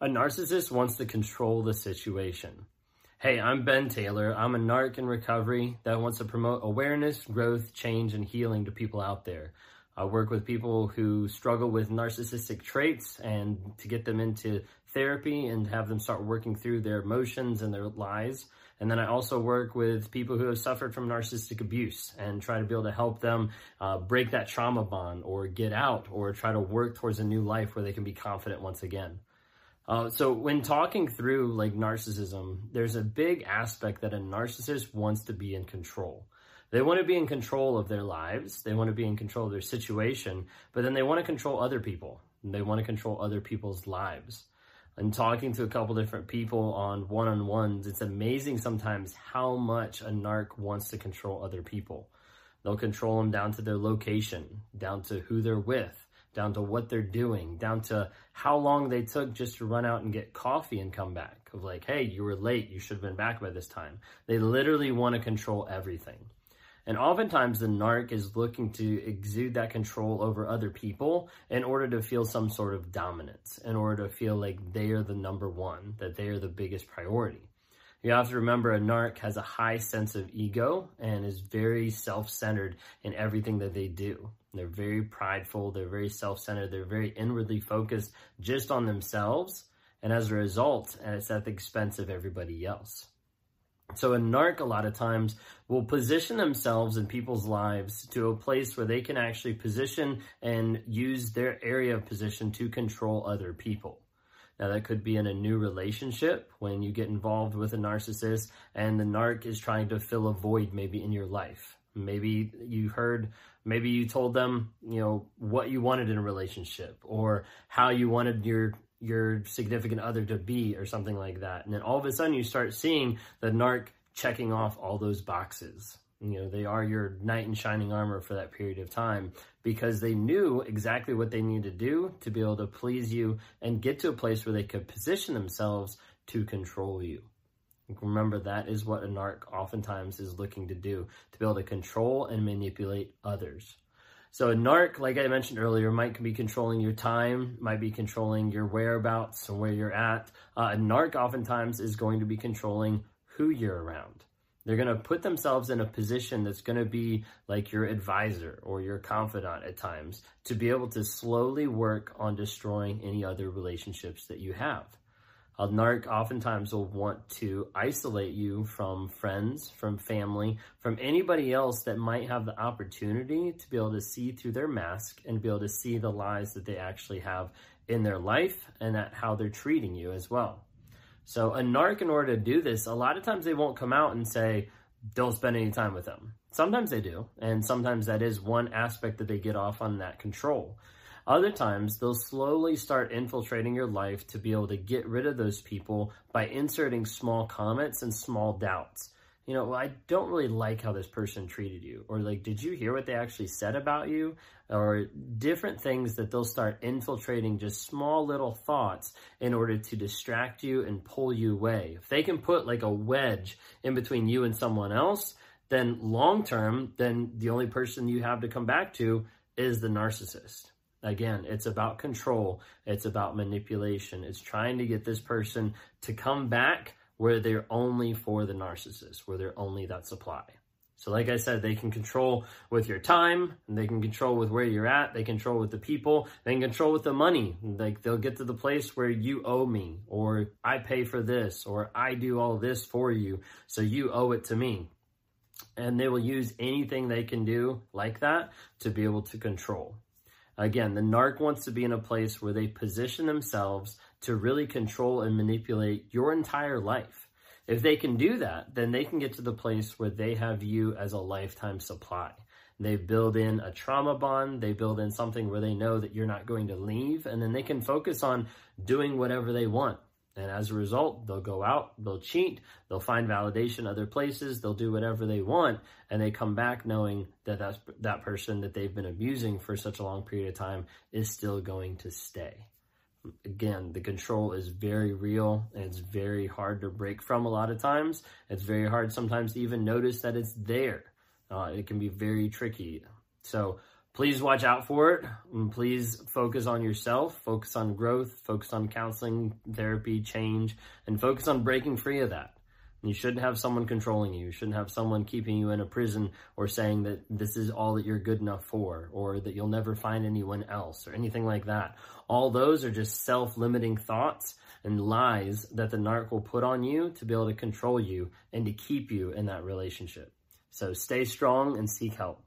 A narcissist wants to control the situation. Hey, I'm Ben Taylor. I'm a narc in recovery that wants to promote awareness, growth, change, and healing to people out there. I work with people who struggle with narcissistic traits and to get them into therapy and have them start working through their emotions and their lies. And then I also work with people who have suffered from narcissistic abuse and try to be able to help them uh, break that trauma bond or get out or try to work towards a new life where they can be confident once again. Uh, so when talking through like narcissism, there's a big aspect that a narcissist wants to be in control. They want to be in control of their lives. They want to be in control of their situation, but then they want to control other people. They want to control other people's lives. And talking to a couple different people on one-on-ones, it's amazing sometimes how much a narc wants to control other people. They'll control them down to their location, down to who they're with, down to what they're doing, down to how long they took just to run out and get coffee and come back. Of like, hey, you were late, you should have been back by this time. They literally want to control everything. And oftentimes the narc is looking to exude that control over other people in order to feel some sort of dominance, in order to feel like they are the number one, that they are the biggest priority. You have to remember a narc has a high sense of ego and is very self-centered in everything that they do. They're very prideful, they're very self-centered, they're very inwardly focused just on themselves. And as a result, it's at the expense of everybody else. So a narc a lot of times will position themselves in people's lives to a place where they can actually position and use their area of position to control other people. Now that could be in a new relationship when you get involved with a narcissist and the narc is trying to fill a void maybe in your life. Maybe you heard, maybe you told them, you know, what you wanted in a relationship or how you wanted your your significant other to be or something like that. And then all of a sudden you start seeing the narc checking off all those boxes. You know, they are your knight in shining armor for that period of time because they knew exactly what they needed to do to be able to please you and get to a place where they could position themselves to control you. Remember, that is what a narc oftentimes is looking to do, to be able to control and manipulate others. So a narc, like I mentioned earlier, might be controlling your time, might be controlling your whereabouts and where you're at. Uh, a narc oftentimes is going to be controlling who you're around. They're going to put themselves in a position that's going to be like your advisor or your confidant at times to be able to slowly work on destroying any other relationships that you have. A narc oftentimes will want to isolate you from friends, from family, from anybody else that might have the opportunity to be able to see through their mask and be able to see the lies that they actually have in their life and at how they're treating you as well. So a narc, in order to do this, a lot of times they won't come out and say, don't spend any time with them. Sometimes they do, and sometimes that is one aspect that they get off on that control. Other times, they'll slowly start infiltrating your life to be able to get rid of those people by inserting small comments and small doubts. You know, well, I don't really like how this person treated you. Or like, did you hear what they actually said about you? Or different things that they'll start infiltrating just small little thoughts in order to distract you and pull you away. If they can put like a wedge in between you and someone else, then long term, then the only person you have to come back to is the narcissist. Again, it's about control. It's about manipulation. It's trying to get this person to come back where they're only for the narcissist, where they're only that supply. So like I said, they can control with your time, they can control with where you're at, they control with the people, they can control with the money. Like they'll get to the place where you owe me, or I pay for this, or I do all this for you, so you owe it to me. And they will use anything they can do like that to be able to control. Again, the narc wants to be in a place where they position themselves to really control and manipulate your entire life. If they can do that, then they can get to the place where they have you as a lifetime supply. They build in a trauma bond, they build in something where they know that you're not going to leave, and then they can focus on doing whatever they want. And as a result, they'll go out, they'll cheat, they'll find validation other places, they'll do whatever they want, and they come back knowing that that's, that person that they've been abusing for such a long period of time is still going to stay. Again, the control is very real and it's very hard to break from a lot of times. It's very hard sometimes to even notice that it's there. Uh, it can be very tricky. So please watch out for it and please focus on yourself, focus on growth, focus on counseling, therapy, change, and focus on breaking free of that. You shouldn't have someone controlling you. You shouldn't have someone keeping you in a prison or saying that this is all that you're good enough for or that you'll never find anyone else or anything like that. All those are just self-limiting thoughts and lies that the narc will put on you to be able to control you and to keep you in that relationship. So stay strong and seek help.